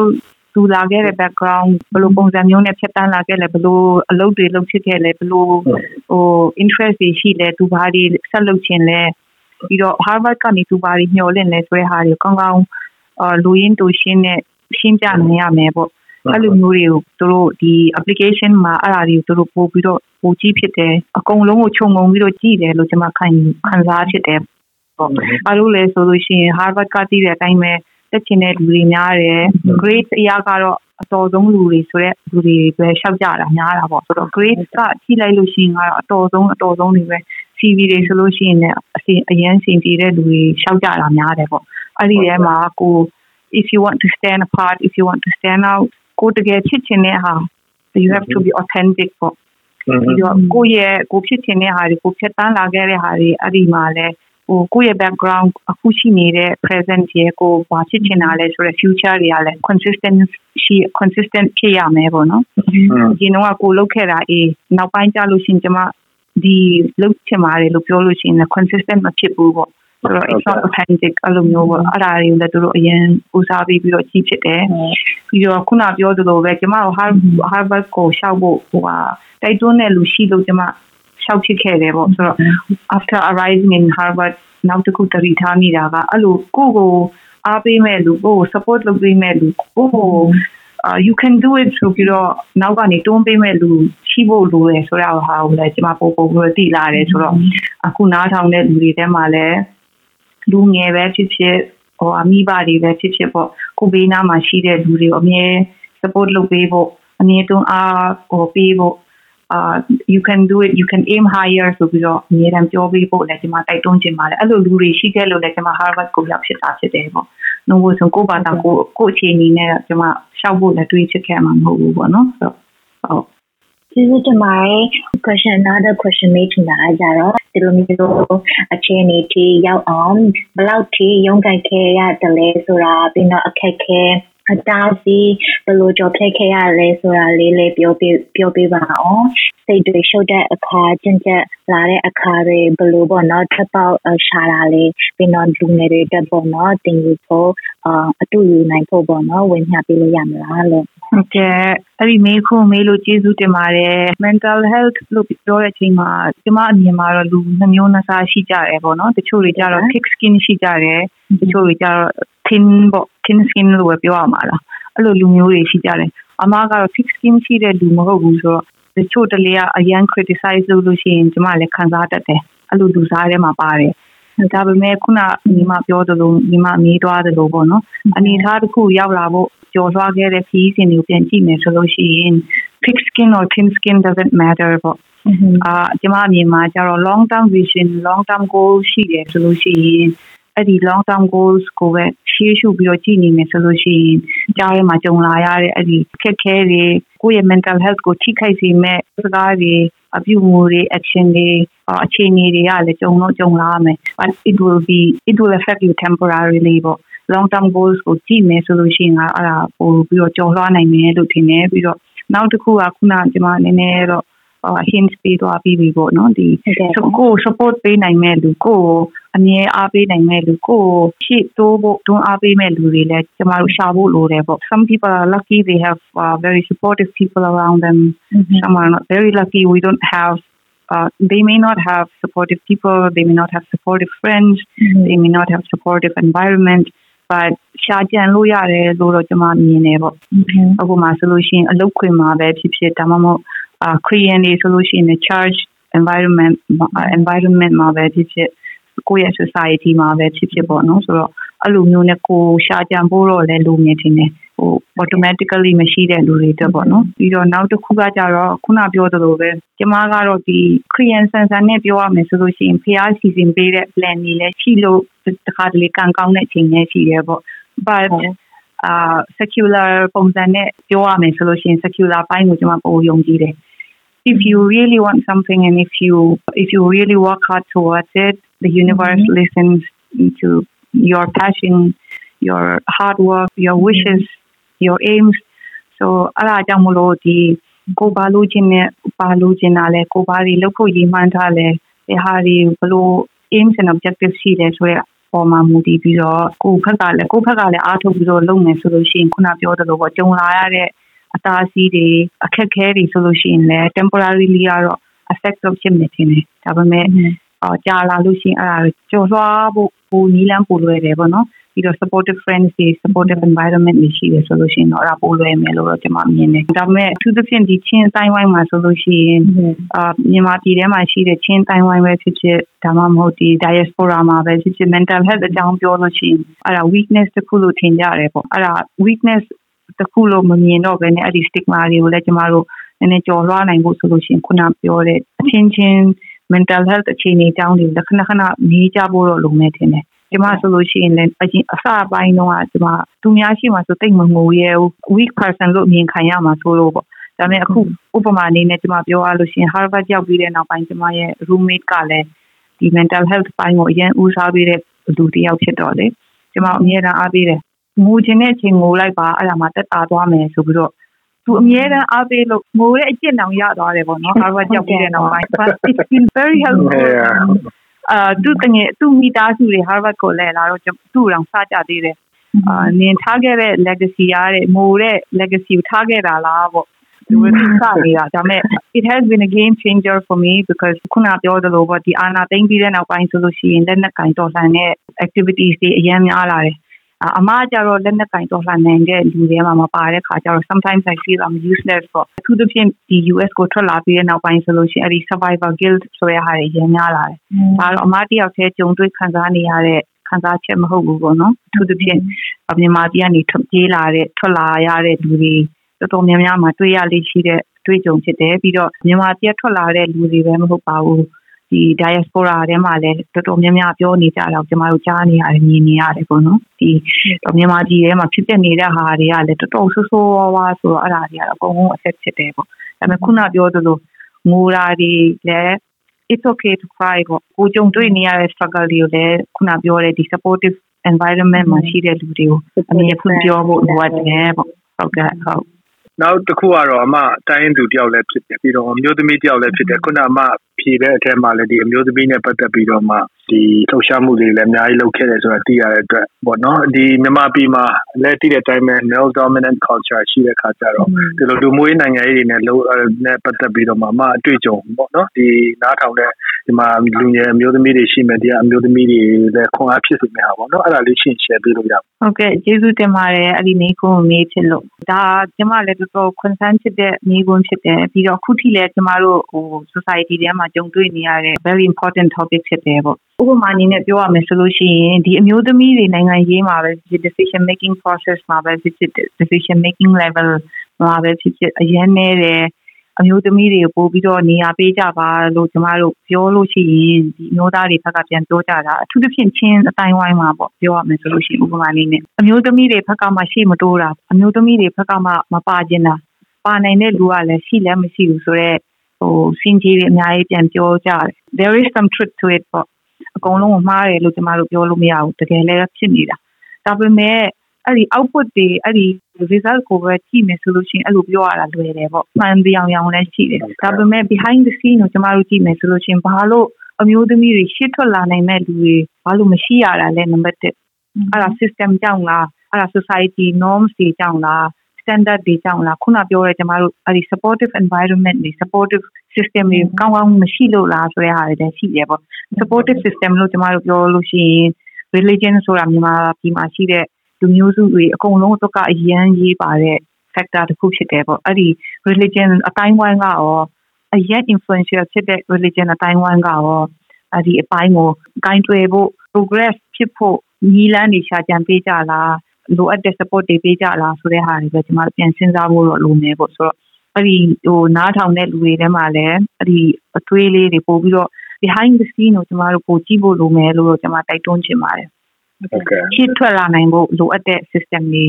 သူလာခဲ့တဲ့ background ဘယ်လိုပုံစံမျိုးနဲ့ဖြတ်တန်းလာခဲ့လဲဘယ်လိုအလုပ်တွေလုပ်ဖြစ်ခဲ့လဲဘယ်လိုဟို interest တွေရှိလဲသူဘာတွေဆက်လုပ်ခြင်းလဲပြီးတော့ Harvard ကနေသူဘာတွေညှော်လင့်လဲဆိုတဲ့ဟာတွေကောင်းကောင်းအာလူရင်းတူရှင်းနဲ့ရှင်းပြနိုင်ရမယ်ပေါ့ အဲ့လိုမျိုးတွေကိုသူတို့ဒီ application မှာအဲ့ဒါတွေကိုသူတို့ပို့ပြီးတော့ပိုကြည့်ဖြစ်တယ်အကုန်လုံးကိုခြုံငုံပြီးတော့ကြည့်တယ်လို့ကျွန်မခံခံစားဖြစ်တယ်ပေါ့အဲ့လိုလဲဆိုလို့ရှိရင် Harvard ကတည်တဲ့အတိုင်းပဲတက်ချင်တဲ့လူတွေများတယ် grade အရာကတော့အတော်ဆုံးလူတွေဆိုတော့လူတွေပဲရှောက်ကြတာများတာပေါ့ဆိုတော့ grade ကကြည့်လိုက်လို့ရှိရင်ကတော့အတော်ဆုံးအတော်ဆုံးတွေပဲ CV တွေဆိုလို့ရှိရင်လည်းအစီအရင်စင်ကြည့်တဲ့လူတွေရှောက်ကြတာများတယ်ပေါ့အဲ့ဒီထဲမှာကို if you want to stand apart if you want to stand out ကိုတကယ်ဖြစ်ချင်တဲ့ဟာ you have to be authentic ပေါ့ပြီးတော့ကိုယ့်ရဲ့ကိုဖြစ်ချင်တဲ့ဟာတွေကိုဖြတ်တန်းလာခဲ့တဲ့ဟာတွေအဲ့ဒီမှာလဲဟိုကိုယ့်ရဲ့ background အခုရှိနေတဲ့ present ရဲ့ကိုဘာဖြစ်ချင်တာလဲဆိုတော့ future တွေကလည်း consistent ရှိ consistent ဖြစ်ရမယ်ပေါ့နော်ဒီတော့ကိုလုပ်ခဲ့တာအေးနောက်ပိုင်းကျလို့ရှိရင်ကျမဒီလုပ်ချင်ပါတယ်လို့ပြောလို့ရှိရင် consistent မဖြစ်ဘူးပေါ့ ဆိုတော့ it's not authentic အဲ့လိုမျိုးပေါ့အဲ့ဒါတွေကိုလည်းသူတို့အရင်ဦးစားပေးပြီးတော့ကြီးဖြစ်တယ်ပြီးတော့ခုနပြောသလိုပဲကျမတို့ Harvard ကိုရှောက်ဖို့ဟိုဟာတိုက်တွန်းတဲ့လူရှိလို့ကျမရှောက်ဖြစ်ခဲ့တယ်ပေါ့ဆိုတော့ after arriving in Harvard နောက်တစ်ခုတတိထားမိတာကအဲ့လိုကိုကိုအားပေးမဲ့လူကို support လုပ်ပေးမဲ့လူကိုကို uh, you can do it ဆိုပြီးတော့နောက်ကနေတွန်းပေးမဲ့လူရှိဖို့လိုတယ်ဆိုတော့ဟာကိုလည်းကျမပို့ပို့ပြီးတော့တည်လာတယ်ဆိုတော့အခုနားထောင်တဲ့လူတွေထဲမှာလည်း လူငယ်ပဲဖြစ်ဖြစ်ဟိုအမိဘတွေပဲဖြစ်ဖြစ်ပေါ့ကိုဘေးနားမှာရှိတဲ့လူတွေကိုအမြဲ support လုပ်ပေးဖို့အမြဲတမ်းအားဟိုပေးဖို့ uh you can do it you can aim higher ဆိုပြီးတော့အမြဲတမ်းပြောပေးဖို့လည်းဒီမှာတိုက်တွန်းချင်ပါတယ်အဲ့လိုလူတွေရှိခဲ့လို့လည်းဒီမှာ Harvard ကိုရောက်ဖြစ်တာဖြစ်တယ်ပေါ့။နှုတ်ဆိုကိုဘာသာကိုကိုအခြေအနေနဲ့ဒီမှာရှောက်ဖို့လည်းတွေးချစ်ခဲ့မှာမဟုတ်ဘူးပေါ့နော်။ဆိုတော့ ကျေးဇူးတင်ပါတယ် question another question မေးချင်တာကြတော့ဒီလိုမျိုးအခြေအနေထိရောက်အောင်ဘယ်လောက်ထိရုန်းကန်ခဲ့ရတယ်လဲဆိုတာပြီးတော့အခက်ခဲအတားစီဘယ်လိုကြော်ဖြတ်ခဲ့ရလဲဆိုတာလေးလေးပြောပြပြောပြပါအောင်စိတ်တွေရှုပ်တဲ့အခါကျင့်ချက်လာတဲ့အခါတွေဘယ်လိုပေါ့နော်ထပ်ပေါက်ရှာတာလေးပြီးတော့လူငယ်တွေတက်ပေါ့နော်တင်ယူဖို့အတူယူနိုင်ဖို့ပေါ့နော်ဝင်ညပေးလို့ရမလားလို့ ဟုတ်ကဲ့အဲ့ဒီမေးခွန်းမေးလို့ကျေးဇူးတင်ပါတယ် mental health လို့ပြောတဲ့အချိန်မှာကျမအမြင်မှာတော့လူနှမျိုးနှစားရှိကြတယ်ပေါ့နော်တချို့တွေကြတော့ thick skin ရှိကြတယ်တချို့တွေကြတော့ thin ပေါ့ thin skin လို့ပဲပြောရမှာလားအဲ့လိုလူမျိုးတွေရှိကြတယ်အမကတော့ thick skin ရှိတဲ့လူမဟုတ်ဘူးဆိုတော့တချို့တလေကအရန် criticize လုပ်လို့ရှိရင်ကျမလည်းခံစားတတ်တယ်အဲ့လိုလူစားထဲမှာပါတယ်ဒါပေမဲ့ခုနညီမပြောသလိုညီမမေးသွားသလိုပေါ့နော်အနေထားတစ်ခုရောက်လာဖို့ ကြော်သွားခဲ့တဲ့ခီးစဉ်တွေကိုပြန်ကြည့်မယ်ဆိုလို့ရှိရင် thick skin or thin skin doesn't matter ပေါ့အာကျမအမြင်မှာကျတော့ long term vision long term goal ရှိတယ်ဆိုလို့ရှိရင်အဲ့ဒီ long term goals ကိုပဲရှေးရှုပြီးတော့ကြည့်နေမယ်ဆိုလို့ရှိရင်ကြားထဲမှာကြုံလာရတဲ့အဲ့ဒီခက်ခဲတွေကိုယ့်ရဲ့ mental health ကိုထိခိုက်စေမဲ့စကားတွေအပြုအမူတွေ action တွေအခြေအနေတွေကလည်းကြုံတော့ကြုံလာမယ် but it will be it will affect you temporarily ပေါ့ long term goals ကိုကြည့်မယ်ဆိုလို့ရှိရင်အဲ့ဒါပို့ပြီးတော့ကြော်လွှားနိုင်မယ်လို့ထင်တယ်ပြီးတော့နောက်တစ်ခုကခုနကျွန်မနည်းနည်းတော့ hint ပေးသွားပြီးပြီပေါ့နော်ဒီကို support ပေးနိုင်မဲ့လူကိုအမြဲအားပေးနိုင်မဲ့လူကိုရှေ့တိုးဖို့တွန်းအားပေးမဲ့လူတွေလည်းကျမတို့ရှာဖို့လိုတယ်ပေါ့ some people are lucky they have uh, very supportive people around them mm-hmm. some are not very lucky we don't have uh, they may not have supportive people they may not have supportive friends mm-hmm. they may not have supportive environment But ရှာကြံလို့ရတယ်လို့တော့ကျွန်မမြင်တယ်ပေါ့အခုမှဆိုလို့ရှိရင်အလုပ်ခွင်မှာပဲဖြစ်ဖြစ်ဒါမှမဟုတ်အာ Korean တွေဆိုလို့ရှိရင် charge environment environment မှာပဲဖြစ်ဖြစ်ကိုယ့်ရဲ့ society မှာပဲဖြစ်ဖြစ်ပေါ့နော်ဆိုတော့အဲ့လိုမျိုးနဲ့ကိုရှာကြံဖို့တော့လည်းလိုနေတယ် ဟို automatically မရှိတဲ့လူတွေတက်ပေါ့နော်ပြီးတော့နောက်တစ်ခုကကြတော့ခုနပြောသလိုပဲကျမကတော့ဒီ Korean sensor နဲ့ပြောရမယ်ဆိုလို့ရှိရင်ဖျားစီစဉ်ပေးတဲ့ plan တွေလည်းရှိလို့တခါတလေကံကောင်းတဲ့အချိန်လည်းရှိတယ်ပေါ့ but အာ secular ပုံစံနဲ့ပြောရမယ်ဆိုလို့ရှိရင် secular ဘိုင်းကိုကျွန်မပိုယုံကြည်တယ် if you really want something and if you if you really work hard towards it the universe mm-hmm. listens to your passion your hard work your wishes Your aims so အဲ့ဒါကြောင့်မလို့ဒီကိုပါလို့ခြင်းနဲ့ပါလို့ခြင်းနာလဲကိုပါတွေလောက်ဖို့ရည်မှန်းထားလဲဒီဟာတွေဘလို့ aims and objectives ရှိတယ်ဆိုရပေါ်မှာမူတည်ပြီးတော့ကိုယ့်ဘက်ကလည်းကိုယ့်ဘက်ကလည်းအားထုတ်ပြီးတော့လုပ်မယ်ဆိုလို့ရှိရင်ခုနပြောသလိုပေါ့ကြုံလာရတဲ့အသားအဆီးတွေအခက်ခဲတွေဆိုလို့ရှိရင်လည်း temporarily ကတော့ affect လုပ်ဖြစ်နေတယ်ဒါပေမဲ့အော်ကြာလာလို့ရှိရင်အဲ့ဒါကြော်လွှားဖို့ပိုနီးလန်းပိုလွယ်တယ်ပေါ့နော် ပြီးတော့ supportive friends တွေ supportive environment တွေရှိတယ်ဆိုလို့ရှိရင်တော့အဲ့ဒါပိုလွယ်မယ်လို့တော့ကျွန်မမြင်တယ်ဒါပေမဲ့အထူးသဖြင့်ဒီချင်းအတိုင်းဝိုင်းမှာဆိုလို့ရှိရင်အာမြန်မာပြည်ထဲမှာရှိတဲ့ချင်းအတိုင်းဝိုင်းပဲဖြစ်ဖြစ်ဒါမှမဟုတ်ဒီ diaspora မှာပဲဖြစ်ဖြစ် mental health အကြောင်းပြောလို့ရှိရင်အဲ့ဒါ weakness တစ်ခုလို့ထင်ကြတယ်ပေါ့အဲ့ဒါ weakness တစ်ခုလို့မမြင်တော့ဘဲနဲ့အဲ့ဒီ stigma တွေကိုလည်းကျမတို့နည်းနည်းကျော်လွှားနိုင်ဖို့ဆိုလို့ရှိရင်ခုနပြောတဲ့အချင်းချင်း mental health အခြေအနေအကြောင်းတွေလည်းခဏခဏနေကြဖို့တော့လိုမယ်ထင်တယ် ကျမဆိုလို့ရှိရင်လည်းအရင်အစပိုင်းတော့ကျမသူများရှိမှဆိုတိတ်မငိုရဲဘူး weak person လို့မြင်ခံရမှာဆိုလို့ပေါ့ဒါပေမဲ့အခုဥပမာအနေနဲ့ကျမပြောရလို့ရှိရင် Harvard ရောက်ပြီးတဲ့နောက်ပိုင်းကျမရဲ့ roommate ကလည်းဒီ mental health ပိုင်းကိုအရင်ဦးစားပေးတဲ့လူတစ်ယောက်ဖြစ်တော့လေကျမအမြဲတမ်းအားပေးတယ်ငိုခြင်းတဲ့အချိန်ငိုလိုက်ပါအဲ့ဒါမှတက်တာသွားမယ်ဆိုပြီးတော့သူအမြဲတမ်းအားပေးလို့ငိုတဲ့အကျင့်တောင်ရသွားတယ်ပေါ့နော် Harvard ရောက်ပြီးတဲ့နောက်ပိုင်း but it's been very helpful အာသူတငယ်သူမိသားစုတွေ Harvard ကိုလဲလာတော့သူ့တောင်စကြသေးတယ်အာနင်ထားခဲ့တဲ့ legacy ရတဲ့မိုးတဲ့ legacy ကိုထားခဲ့တာလားပေါ့ဒီဝိစနေတာဒါပေမဲ့ it has been a game changer for me because ခုနပြောသလိုပေါ့ဒီအာနာသိမ့်ပြီးတဲ့နောက်ပိုင်းဆိုလို့ရှိရင်လက်နက်ကင်တော်လှန်တဲ့ activities တွေအများများလာတယ် အမကျတော့လက်နက်ကင်တော်လှန်နိုင်တဲ့လူတွေမှာမပါတဲ့ခါကျတော့ sometimes I feel I'm useless ပေါ့အထူးသဖြင့်ဒီ US ကိုထွက်လာပြီးတဲ့နောက်ပိုင်းဆိုလို့ရှိရင်အဲ့ဒီ survivor guilt ဆိုတဲ့ဟာတွေရများလာတယ်။ဒါတော့အမတယောက်တည်းကြုံတွေ့ခံစားနေရတဲ့ခံစားချက်မဟုတ်ဘူးပေါ့နော်။အထူးသဖြင့်မြန်မာပြည်ကနေထွက်ပြေးလာတဲ့ထွက်လာရတဲ့လူတွေတော်တော်များများမှာတွေ့ရလိမ့်ရှိတဲ့တွေ့ကြုံဖြစ်တယ်ပြီးတော့မြန်မာပြည်ထွက်လာတဲ့လူတွေပဲမဟုတ်ပါဘူး ဒီ diaspora ထဲမှာလည်းတော်တော်များများပြောနေကြတော့ကျမတို့ကြားနေရတယ်မြင်နေရတယ်ပေါ့နော်ဒီမြန်မာပြည်ထဲမှာဖြစ်ပျက်နေတဲ့ဟာတွေကလည်းတော်တော်ဆိုးဆိုးဝါးဝါးဆိုတော့အဲ့ဒါတွေကတော့အကုန်လုံးအဆက်ဖြစ်တယ်ပေါ့ဒါပေမဲ့ခုနပြောသလိုငိုတာတွေလည်း it's okay to cry ပေါ့ကိုကြုံတွေ့နေရတဲ့ struggle တွေကိုလည်းခုနပြောတဲ့ဒီ supportive environment မှာရှိတဲ့လူတွေကိုအမြဲဖွင့်ပြောဖို့လိုအပ်တယ်ပေါ့ဟုတ်ကဲ့ဟုတ် နောက်တစ်ခုကတော့အမတိုင်းသူတယောက်လည်းဖြစ်တယ်ပြီးတော့မျိုးသမီးတယောက်လည်းဖြစ်တယ်ခုနအမဖြေတဲ့အထက်မှာလည်းဒီအမျိုးသမီးနဲ့ပတ်သက်ပြီးတော့မှ ဒီလှုပ်ရှားမှုတွေလည်းအများကြီးလုပ်ခဲ့တယ်ဆိုတာသိရတဲ့အတွက်ပေါ့နော်ဒီမြန်မာပြည်မှာလည်းတည်တဲ့အတိုင်းပဲ male dominant culture ရှိတဲ့ခါကျတော့ဒီလိုလူမျိုးရေးနိုင်ငံရေးတွေနဲ့လို့နဲ့ပတ်သက်ပြီးတော့မှအမအတွေ့အကြုံပေါ့နော်ဒီနားထောင်တဲ့ဒီမှာလူငယ်အမျိုးသမီးတွေရှိမယ်ဒီအမျိုးသမီးတွေလည်းခွန်အားဖြစ်စေမယ့်ဟာပေါ့နော်အဲ့ဒါလေးရှင်း share ပေးလို့ရပါဟုတ်ကဲ့ကျေးဇူးတင်ပါတယ်အဲ့ဒီနေကုန်းမေးဖြစ်လို့ဒါကျမလည်းတော်တော် concern ဖြစ်တဲ့နေကုန်းဖြစ်တယ်ပြီးတော့အခုထိလည်းကျမတို့ဟို society ထဲမှာကြုံတွေ့နေရတဲ့ very important topic ဖြစ်တယ်ပေါ့ဥပမာအနေနဲ့ပြောရမယ်ဆိုလို့ရှိရင်ဒီအမျိုးသမီးတွေနိုင်ငံရေးမှာပဲဒီ decision making process မှာပဲဖြစ်ဖြစ် decision making level မှာပဲဖြစ်ဖြစ်အရင်နေတယ်အမျိုးသမီးတွေကိုပို့ပြီးတော့နေရာပေးကြပါလို့ကျမတို့ပြောလို့ရှိရင်ဒီအမျိုးသားတွေဘက်ကပြန်ပြောကြတာအထူးသဖြင့်ချင်းအတိုင်းဝိုင်းမှာပေါ့ပြောရမယ်ဆိုလို့ရှိရင်ဥပမာလေးနဲ့အမျိုးသမီးတွေဘက်ကမှရှိမတိုးတာအမျိုးသမီးတွေဘက်ကမှမပါကျင်တာပါနိုင်တဲ့လူကလည်းရှိလည်းမရှိဘူးဆိုတော့ဟိုစင်ကြီးတွေအများကြီးပြန်ပြောကြတယ် there is some truth to it ပေါ့ အကုန်လုံးကိုမှားတယ်လို့ကျမတို့ပြောလို့မရဘူးတကယ်လည်းဖြစ်နေတာဒါပေမဲ့အဲ့ဒီ output တွေအဲ့ဒီ result ကိုပဲကြည့်မယ်ဆိုလို့ရှိရင်အဲ့လိုပြောရတာလွယ်တယ်ပေါ့မှန်ပြောင်ရောင်လည်းရှိတယ်ဒါပေမဲ့ behind the scene ကိုကျမတို့ကြည့်မယ်ဆိုလို့ရှိရင်ဘာလို့အမျိုးသမီးတွေရှစ်ထွက်လာနိုင်မဲ့လူတွေဘာလို့မရှိရတာလဲနံပါတ်1အဲ့ဒါ system ကြောင့်လားအဲ့ဒါ society norms တွေကြောင့်လား standard တွေကြောင့်လားခုနပြောရဲကျမတို့အဲ့ဒီ supportive environment တွေ supportive system တွေကောင်းကောင်းမရှိလို့လားဆိုတဲ့ဟာတွေလည်းရှိတယ်ပေါ့ supportive system လို့ကျမတို့ပြောလို့ရှိရင် religion ဆိုတာမြန်မာပြည်မှာရှိတဲ့လူမျိုးစုတွေအကုန်လုံးအတွက်ကအရန်ရေးပါတဲ့ factor တစ်ခုဖြစ်တယ်ပေါ့အဲ့ဒီ religion အတိုင်းဝိုင်းကရောအရန် influential ဖြစ်တဲ့ religion အတိုင်းဝိုင်းကရောအဲ့ဒီအပိုင်းကိုဂိုင်းတွယ်ဖို့ progress ဖြစ်ဖို့ညီလန်းနေရှာကြံပေးကြလား လိုအပ်တဲ့ support တွေပေးကြလားဆိုတဲ့ဟာတွေပဲကျွန်တော်ပြန်စဉ်းစားဖို့တော့လိုနေပေါ့ဆိုတော့အဲ့ဒီဟိုနားထောင်တဲ့လူတွေထဲမှာလည်းအဲ့ဒီအတွေးလေးတွေပို့ပြီးတော့ behind the scene ကိုကျွန်တော်တို့ပို့ကြည့်ဖို့လိုမယ်လို့ကျွန်တော်တိုက်တွန်းချင်ပါတယ်ဟုတ်ကဲ့ရှင်းထွက်လာနိုင်ဖို့လိုအပ်တဲ့ system တွေ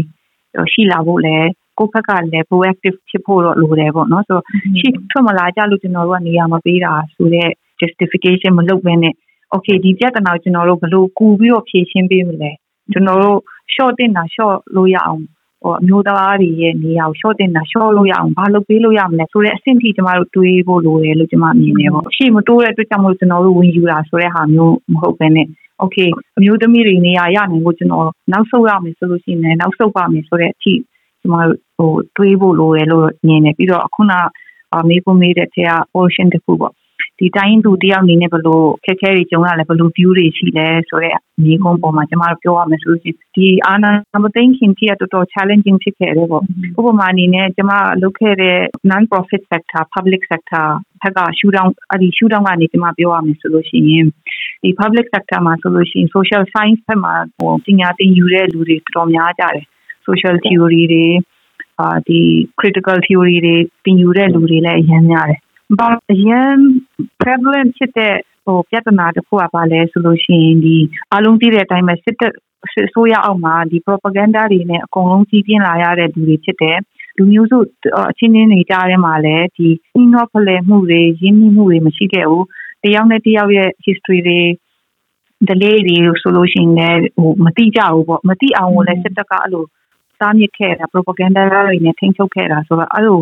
ရှိလာဖို့လည်းကိုယ့်ဘက်ကလည်း proactive ဖြစ်ဖို့တော့လိုတယ်ပေါ့နော်ဆိုတော့ရှင်းထွက်မလာကြလို့ကျွန်တော်တို့ကနေရာမပေးတာဆိုတော့ justification မလုပ်ဘဲနဲ့ okay ဒီပြဿနာကိုကျွန်တော်တို့ဘယ်လိုကူပြီးတော့ဖြေရှင်းပေးမလဲကျွန်တော်တို့ short တင်တာ short လို့ရအောင်ဟိုအမျိုးသားတွေရဲ့နေရာကို short တင်တာ short လို့ရအောင်ဘာလုပ်ပေးလို့ရမလဲဆိုတဲ့အဆင့်ထိကျမတို့တွေးဖို့လိုတယ်လို့ကျမမြင်နေပေါ့ရှေ့မတိုးတဲ့အတွက်ကြောင့်မို့ကျွန်တော်တို့ဝင်ယူတာဆိုတဲ့ဟာမျိုးမဟုတ်ဘဲနဲ့ okay အမျိုးသမီးတွေနေရာရနိုင်ဖို့ကျွန်တော်နောက်ဆုတ်ရမယ်ဆိုလို့ရှိရင်နောက်ဆုတ်ပါမယ်ဆိုတဲ့အထိကျမတို့ဟိုတွေးဖို့လိုတယ်လို့မြင်နေပြီးတော့အခုနမေးဖို့မေးတဲ့ထဲက portion တစ်ခုပေါ့ ဒီတိုင်းသူတယောက်အနေနဲ့ဘယ်လိုခက်ခဲတွေကြုံရလဲဘယ်လို view တွေရှိလဲဆိုတော့မြေကုန်းပေါ်မှာကျမတို့ပြောရမယ်ဆိုရင်ဒီအာနာမသိန်းခင်ကြီးကတော်တော် challenging ဖြစ်ခဲ့တယ်ပေါ့ဥပမာအနေနဲ့ကျမလုပ်ခဲ့တဲ့ non profit sector public sector ဘက်က shootout အဲ့ဒီ shootout ကနေကျမပြောရမယ်ဆိုလို့ရှိရင်ဒီ public sector မှာဆိုလို့ရှိရင် social science ဘက်မှာဟိုပညာသင်ယူတဲ့လူတွေတော်တော်များကြတယ် social theory တွေအာဒီ critical theory တွေသင်ယူတဲ့လူတွေလည်းအများများတယ် ဘာအရင် prevalent ဖြစ်တဲ့ဟိုပြဿနာတစ်ခုကပါလဲဆိုလို့ရှိရင်ဒီအလုံးသိတဲ့အတိုင်းပဲစစ်တပ်ဆိုရအောင်မှာဒီ propaganda တွေနဲ့အကုန်လုံးကြီးပြင်းလာရတဲ့လူတွေဖြစ်တယ်လူမျိုးစုအချင်းချင်းတွေကြားထဲမှာလည်းဒီ inno ဖလဲမှုတွေရင်းနှီးမှုတွေမရှိခဲ့ဘူးတယောက်နဲ့တယောက်ရဲ့ history တွေ delay တွေဆိုလို့ရှိရင်လည်းဟိုမတိကြဘူးပေါ့မတိအောင်လည်းစစ်တပ်ကအဲ့လိုစားမြစ်ခဲ့တာ propaganda တွေနဲ့ထိန်းချုပ်ခဲ့တာဆိုတော့အဲ့လို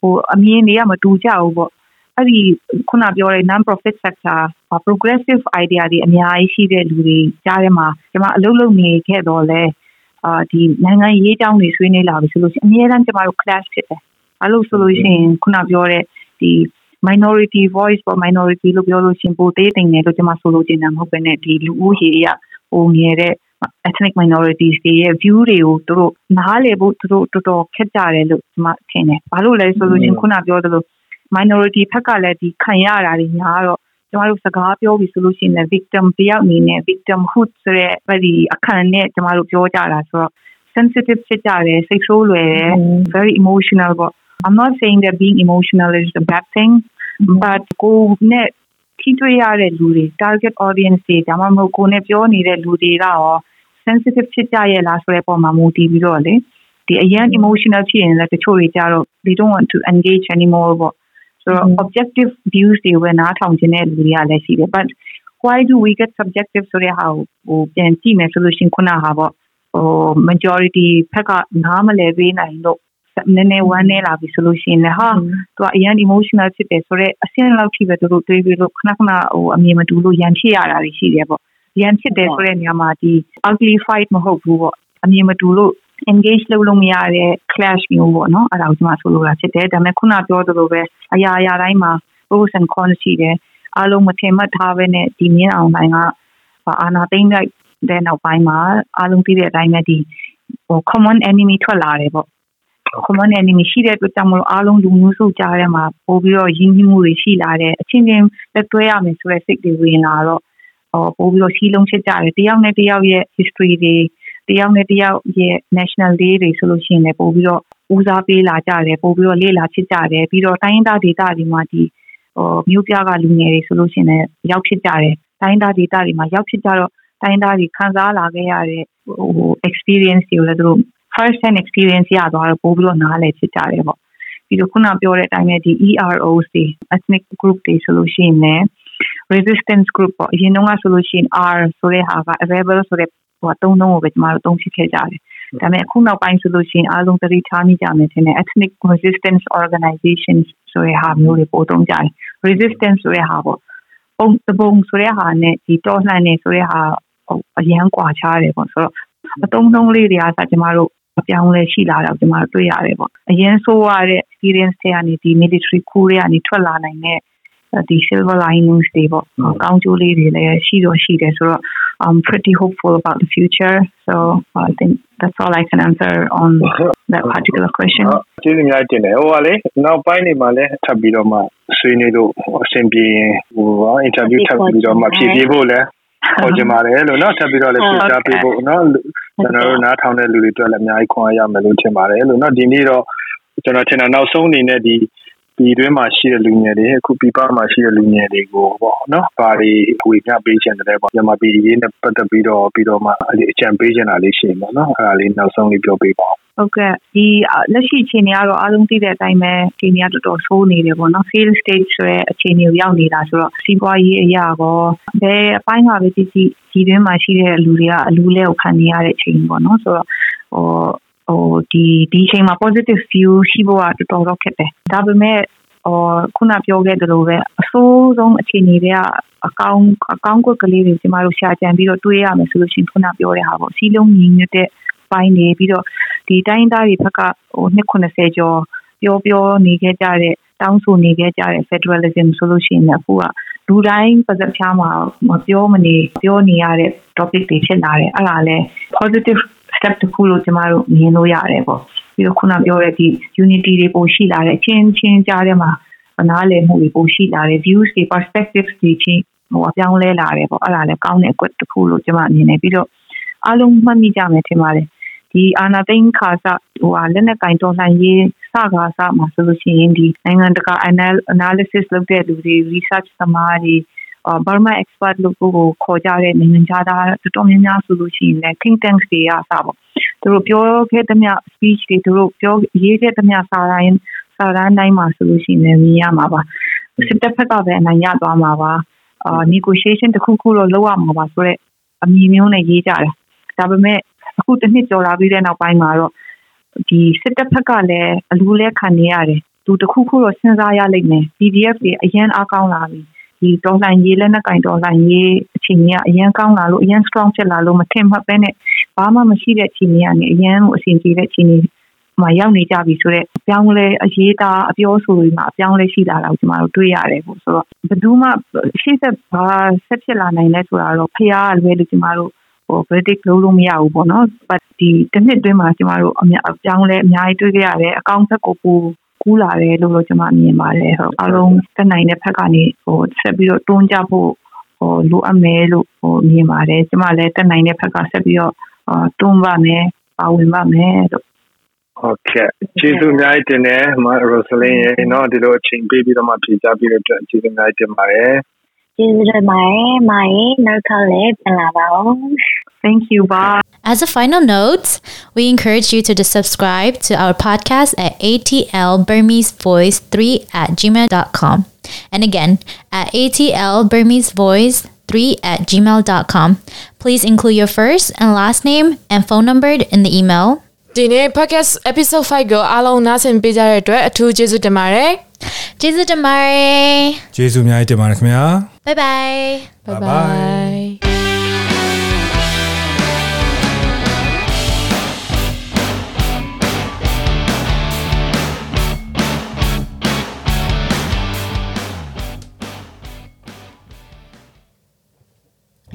ဟိုအမြင်တွေကမတူကြဘူးပေါ့ အဲ့ဒီခုနပြောတဲ့ non profit sector progressive idea တွေအများကြီးရှိတဲ့လူတွေကြားထဲမှာကျွန်မအလုပ်လုပ်နေခဲ့တော့လဲအာဒီနိုင်ငံရေးတောင်းတွေဆွေးနွေးလာပြီဆိုလို့ရှိရင်အများအားကျမတို့ class ဖြစ်တယ်။အဲ့လိုဆိုလို့ရှိရင်ခုနပြောတဲ့ဒီ minority voice ပေါ် minority လို့ပြောလို့ရှိရင်ပိုသေးသိမ့်တယ်လို့ကျွန်မဆိုလိုချင်တာမဟုတ်ဘဲနဲ့ဒီလူဦးရေအရဟိုငယ်တဲ့ ethnic minorities တွေရဲ့ view တွေကိုသူတို့နားလည်ဖို့သူတို့တော်တော်ခက်ကြတယ်လို့ကျွန်မထင်တယ်။ဘာလို့လဲဆိုလို့ရှိရင်ခုနပြောသလို minority ဘက်ကလည်းဒီခံရတာတွေများတော့ကျမတို့စကားပြောပြီးဆိုလို့ရှိရင် victim တယောက်အနေနဲ့ victimhood ဆိုတဲ့အဲဒီအခန်းနဲ့ကျမတို့ပြောကြတာဆိုတော့ sensitive ဖြစ်ကြတယ်စိတ်ဆိုးလွယ်တယ် very emotional ပေါ့ I'm not saying that being emotional is a bad thing but ကိုနဲ့ထိတွေ့ရတဲ့လူတွေ target audience တွေဒါမှမဟုတ်ကိုနဲ့ပြောနေတဲ့လူတွေကရော sensitive ဖြစ်ကြရဲ့လားဆိုတဲ့ပုံမှာမူတည်ပြီးတော့လေဒီအရင် emotional ဖြစ်ရင်လည်းတချို့တွေကြတော့ they don't want to engage anymore ပေါ့ ဆိုတော့ objective views တွေဝယ်နားထောင်ခြင်းတဲ့လူတွေကလည်းရှိတယ် but why do we get subjective ဆိုတဲ့ဟာကိုပြန်ကြည့်မယ်ဆိုလို့ရှိရင်ခုနဟာပေါ့ဟို majority ဖက်ကနားမလည်ပေးနိုင်လို့နည်းနည်းဝမ်းနေလာပြီဆိုလို့ရှိရင်လည်းဟာသူကအရင် emotional ဖြစ်တယ်ဆိုတော့အဆင့်လောက်ထိပဲသူတို့တွေးပြီးလို့ခဏခဏဟိုအမြင်မတူလို့ရန်ဖြစ်ရတာတွေရှိတယ်ပေါ့ရန်ဖြစ်တယ်ဆိုတဲ့နေရာမှာဒီ ugly fight မဟုတ်ဘူးပေါ့အမြင်မတူလို့ engage လုပ်လို့မရတဲ့ clash မျိုးပေါ့နော်အဲ့ဒါကိုကျွန်မဆိုလိုတာဖြစ်တယ်ဒါပေမဲ့ခုနပြောသလိုပဲအရာအရာတိုင်းမှာ pros and cons ရှိတယ်အားလုံးမထင်မှတ်ထားပဲနဲ့ဒီမြင်းအောင်တိုင်းကအာနာသိမ့်လိုက်တဲ့နောက်ပိုင်းမှာအားလုံးသိတဲ့အတိုင်းပဲဒီဟို common enemy ထွက်လာတယ်ပေါ့ common enemy ရှိတဲ့အတွက်ကြောင့်မလို့အားလုံးလူမျိုးစုကြားထဲမှာပို့ပြီးတော့ရင်းနှီးမှုတွေရှိလာတယ်အချင်းချင်းလက်တွဲရမယ်ဆိုတဲ့စိတ်တွေဝင်လာတော့ဟောပို့ပြီးတော့စီးလုံးချစ်ကြတယ်တယောက်နဲ့တယောက်ရဲ့ history တွေ တယောက်နဲ့တယောက်ရဲ့ national day တွေဆိုလို့ရှိရင်လည်းပို့ပြီးတော့ဦးစားပေးလာကြတယ်ပို့ပြီးတော့လေ့လာချစ်ကြတယ်ပြီးတော့တိုင်းဒေသဒေသတွေမှာဒီဟိုမြို့ပြကလူငယ်တွေဆိုလို့ရှိရင်လည်းရောက်ဖြစ်ကြတယ်တိုင်းဒေသဒေသတွေမှာရောက်ဖြစ်ကြတော့တိုင်းသားတွေခံစားလာခဲ့ရတဲ့ဟို experience တွေကိုလည်းသူတို့ first hand experience ရသွားတော့ပို့ပြီးတော့နားလည်ဖြစ်ကြတယ်ပေါ့ပြီးတော့ခုနပြောတဲ့အတိုင်းပဲဒီ EROs တွေ ethnic group တွေဆိုလို့ရှိရင်လည်း resistance group ပေါ့အရင်တုန်းကဆိုလို့ရှိရင် R ဆိုတဲ့ဟာက available ဆိုတဲ့ ဟိုအသုံးလုံးကိုပဲကျမတို့သုံးဖြစ်ခဲ့ကြတယ်။ဒါပေမဲ့အခုနောက်ပိုင်းဆိုလို့ရှိရင်အားလုံးသတိထားမိကြမယ်ထင်တယ် ethnic resistance organizations ဆိုတဲ့ဟာမျိုးတွေပို့သုံးကြတယ်။ resistance ဆိုတဲ့ဟာပေါ့ပုံတပုံဆိုတဲ့ဟာနဲ့ဒီတော်လှန်နေဆိုတဲ့ဟာအရန်ကွာခြားတယ်ပေါ့ဆိုတော့အသုံးနှုန်းလေးတွေကစကျမတို့အပြောင်းလဲရှိလာတော့ကျမတို့တွေ့ရတယ်ပေါ့အရင်ဆိုရတဲ့ experience တွေကနေဒီ military coup တွေကနေထွက်လာနိုင်တဲ့ဒီ silver linings တွေပေါ့ကောင်းကျိုးလေးတွေလည်းရှိတော့ရှိတယ်ဆိုတော့ I'm pretty hopeful about the future so I think that's all I can answer on <laughs> that particular question ကျေးဇူးများတင်တယ်ဟိုကလေနောက်ပိုင်းနေမှာလည်းထပ်ပြီးတော့မှဆွေးနွေးလို့အဆင်ပြေဟိုပါ interview ထပ်ပြီးတော့မှဖြည့်ပြဖို့လည်းခေါ်ကြပါတယ်လို့เนาะထပ်ပြီးတော့လည်းပြချပေးဖို့เนาะကျွန်တော်တို့နားထောင်တဲ့လူတွေအတွက်လည်းအများကြီးခွန်အားရမယ်လို့ထင်ပါတယ်လို့เนาะဒီနေ့တော့ကျွန်တော်ထင်တာနောက်ဆုံးအနေနဲ့ဒီ ဒီတွင်းမှာရှိတဲ့လူငယ်တွေအခုပြပမှာရှိတဲ့လူငယ်တွေကိုပေါ့နော်။ဘာတွေဝေမျှပေးချင်တယ်ပေါ့မြန်မာပြည်ရေးနဲ့ပတ်သက်ပြီးတော့ပြီးတော့မှအကြံပေးချင်တာလေးရှိမှာနော်။အဲ့ဒါလေးနောက်ဆုံးလေးပြောပေးပါဦးဟုတ်ကဲ့ဒီလက်ရှိအခြေအနေကတော့အားလုံးသိတဲ့အတိုင်းပဲအခြေအနေကတော်တော်ဆိုးနေတယ်ပေါ့နော် fail stage ဆိုတဲ့အခြေအနေကိုရောက်နေတာဆိုတော့စီးပွားရေးအရာကောဘယ်အပိုင်းမှာပဲကြည့်ကြည့်ဒီတွင်းမှာရှိတဲ့လူတွေကအလူလဲကိုခံနေရတဲ့အချိန်ပေါ့နော်ဆိုတော့ဟို ဟိုဒီဒီအချိန်မှာ positive view ရှိဖို့ကတော်တော်ခက်တယ်ဒါပေမဲ့ဟိုခုနပြောခဲ့သလိုပဲအဆိုးဆုံးအခြေအနေတွေကအကောင်းအကောင်းကွက်ကလေးတွေကျမတို့ရှာကြံပြီးတော့တွေးရမယ်ဆိုလို့ရှိရင်ခုနပြောတဲ့ဟာပေါ့စီးလုံးညီညွတ်တဲ့ပိုင်းနေပြီးတော့ဒီတိုင်းသားတွေဘက်ကဟို290ကျော်ပြောပြောနေခဲ့ကြတဲ့တောင်းဆိုနေခဲ့ကြတဲ့ federalism ဆိုလို့ရှိရင်အခုကလူတိုင်းပါစပ်ဖြားမှာမပြောမနေပြောနေရတဲ့ topic တွေဖြစ်လာတယ်အဲ့ဒါလဲ positive step တစ်ခုလို့ကျမတို့မြင်လို့ရတယ်ပေါ့ပြီးတော့ခုနပြောတဲ့ဒီ unity တွေပိုရှိလာတဲ့ချင်းချင်းကြားထဲမှာနားလည်မှုတွေပိုရှိလာတဲ့ views တွေ perspectives တွေချင်းဟိုအပြောင်းလဲလာတယ်ပေါ့အဲ့ဒါလည်းကောင်းတဲ့အကွက်တစ်ခုလို့ကျမမြင်နေပြီးတော့အားလုံးမှတ်မိကြမယ်ထင်ပါတယ်ဒီအာနာသိန်းခါစဟိုဟာလက်နဲ့ကင်တော်လှန်ရေးစကားစမှာဆိုလို့ရှိရင်ဒီနိုင်ငံတကာ analysis လုပ်တဲ့လူတွေ research သမားတွေ အာဘာမာ expert လို့ကိုခေါ်ကြတဲ့နိုင်ငံခြားသားတော်တော်များများဆိုလို့ရှိရင်လည်း think tanks တွေအစားပေါ့သူတို့ပြောခဲ့တဲ့မြ speech တွေသူတို့ပြောရေးခဲ့တဲ့မြစာတိုင်းစာတမ်းတိုင်းမှာဆိုလို့ရှိရင်လည်းမြင်ရမှာပါစစ်တပ်ဖက်ကပဲအနိုင်ရသွားမှာပါအာ negotiation တခုခုတော့လုပ်ရမှာပါဆိုတော့အမြင်မျိုးနဲ့ရေးကြတယ်ဒါပေမဲ့အခုတစ်နှစ်ကျော်လာပြီးတဲ့နောက်ပိုင်းမှာတော့ဒီစစ်တပ်ဖက်ကလည်းအလူလဲခံနေရတယ်သူတခုခုတော့စဉ်းစားရလိမ့်မယ် PDF တွေအရင်အားကောင်းလာပြီ ဒီတော်လှန်ရေးလက်နက်ကင်တော်လှန်ရေးအခြေအနေကအရင်ကောင်းလာလို့အရင် strong ဖြစ်လာလို့မထင်မှတ်ပဲနဲ့ဘာမှမရှိတဲ့အခြေအနေကနေအရင်အဆင်ပြေတဲ့အခြေအနေမှာရောက်နေကြပြီဆိုတော့အပြောင်းလဲအရေးသားအပြောဆိုတွေမှာအပြောင်းလဲရှိလာတာကိုကျွန်တော်တို့တွေ့ရတယ်ပေါ့ဆိုတော့ဘယ်သူမှရှေ့ဆက်ဘာဆက်ဖြစ်လာနိုင်လဲဆိုတာတော့ဖျားလွယ်လို့ကျွန်တော်တို့ဟို predict လုပ်လို့မရဘူးပေါ့နော် but ဒီတစ်နှစ်တွင်းမှာကျွန်တော်တို့အများအပြောင်းလဲအများကြီးတွေ့ကြရတယ်အကောင့်ဘက်ကိုပူ ကူးလာတယ်လို့လို့ကျွန်မမြင်ပါတယ်ဟုတ်အားလုံးတက်နိုင်တဲ့ဘက်ကနေဟိုဆက်ပြီးတော့တွန်းကြဖို့ဟိုလိုအပ်မယ်လို့ဟိုမြင်ပါတယ်ကျွန်မလည်းတက်နိုင်တဲ့ဘက်ကဆက်ပြီးတော့တွန်းပါမယ်ပါဝင်ပါမယ်လို့ဟုတ်ကဲ့ကျေးဇူးအများကြီးတင်တယ်မရိုဆလင်းရေနော်ဒီလိုအချိန်ပေးပြီးတော့မှဖြေကြပြီးတော့ကျေးဇူးအများကြီးတင်ပါတယ် ကျေးဇူးတင်ပါတယ်မိုင်နောက်ထပ်လည်းပြန်လာပါဦး Thank you. Bye. As a final note, we encourage you to subscribe to our podcast at ATL Burmese Voice 3 at gmail.com. And again, at ATL Burmese Voice 3 at gmail.com. Please include your first and last name and phone number in the email ဒီနေ့ podcast episode 5ကိုအားလုံးနားဆင်ပေးကြတဲ့အတွက်အထူးကျေးဇူးတင်ပါတယ် ကျေးဇူးတင်ပါတယ်ကျေးဇူးအများကြီးတင်ပါတယ်ခင်ဗျာ bye bye bye bye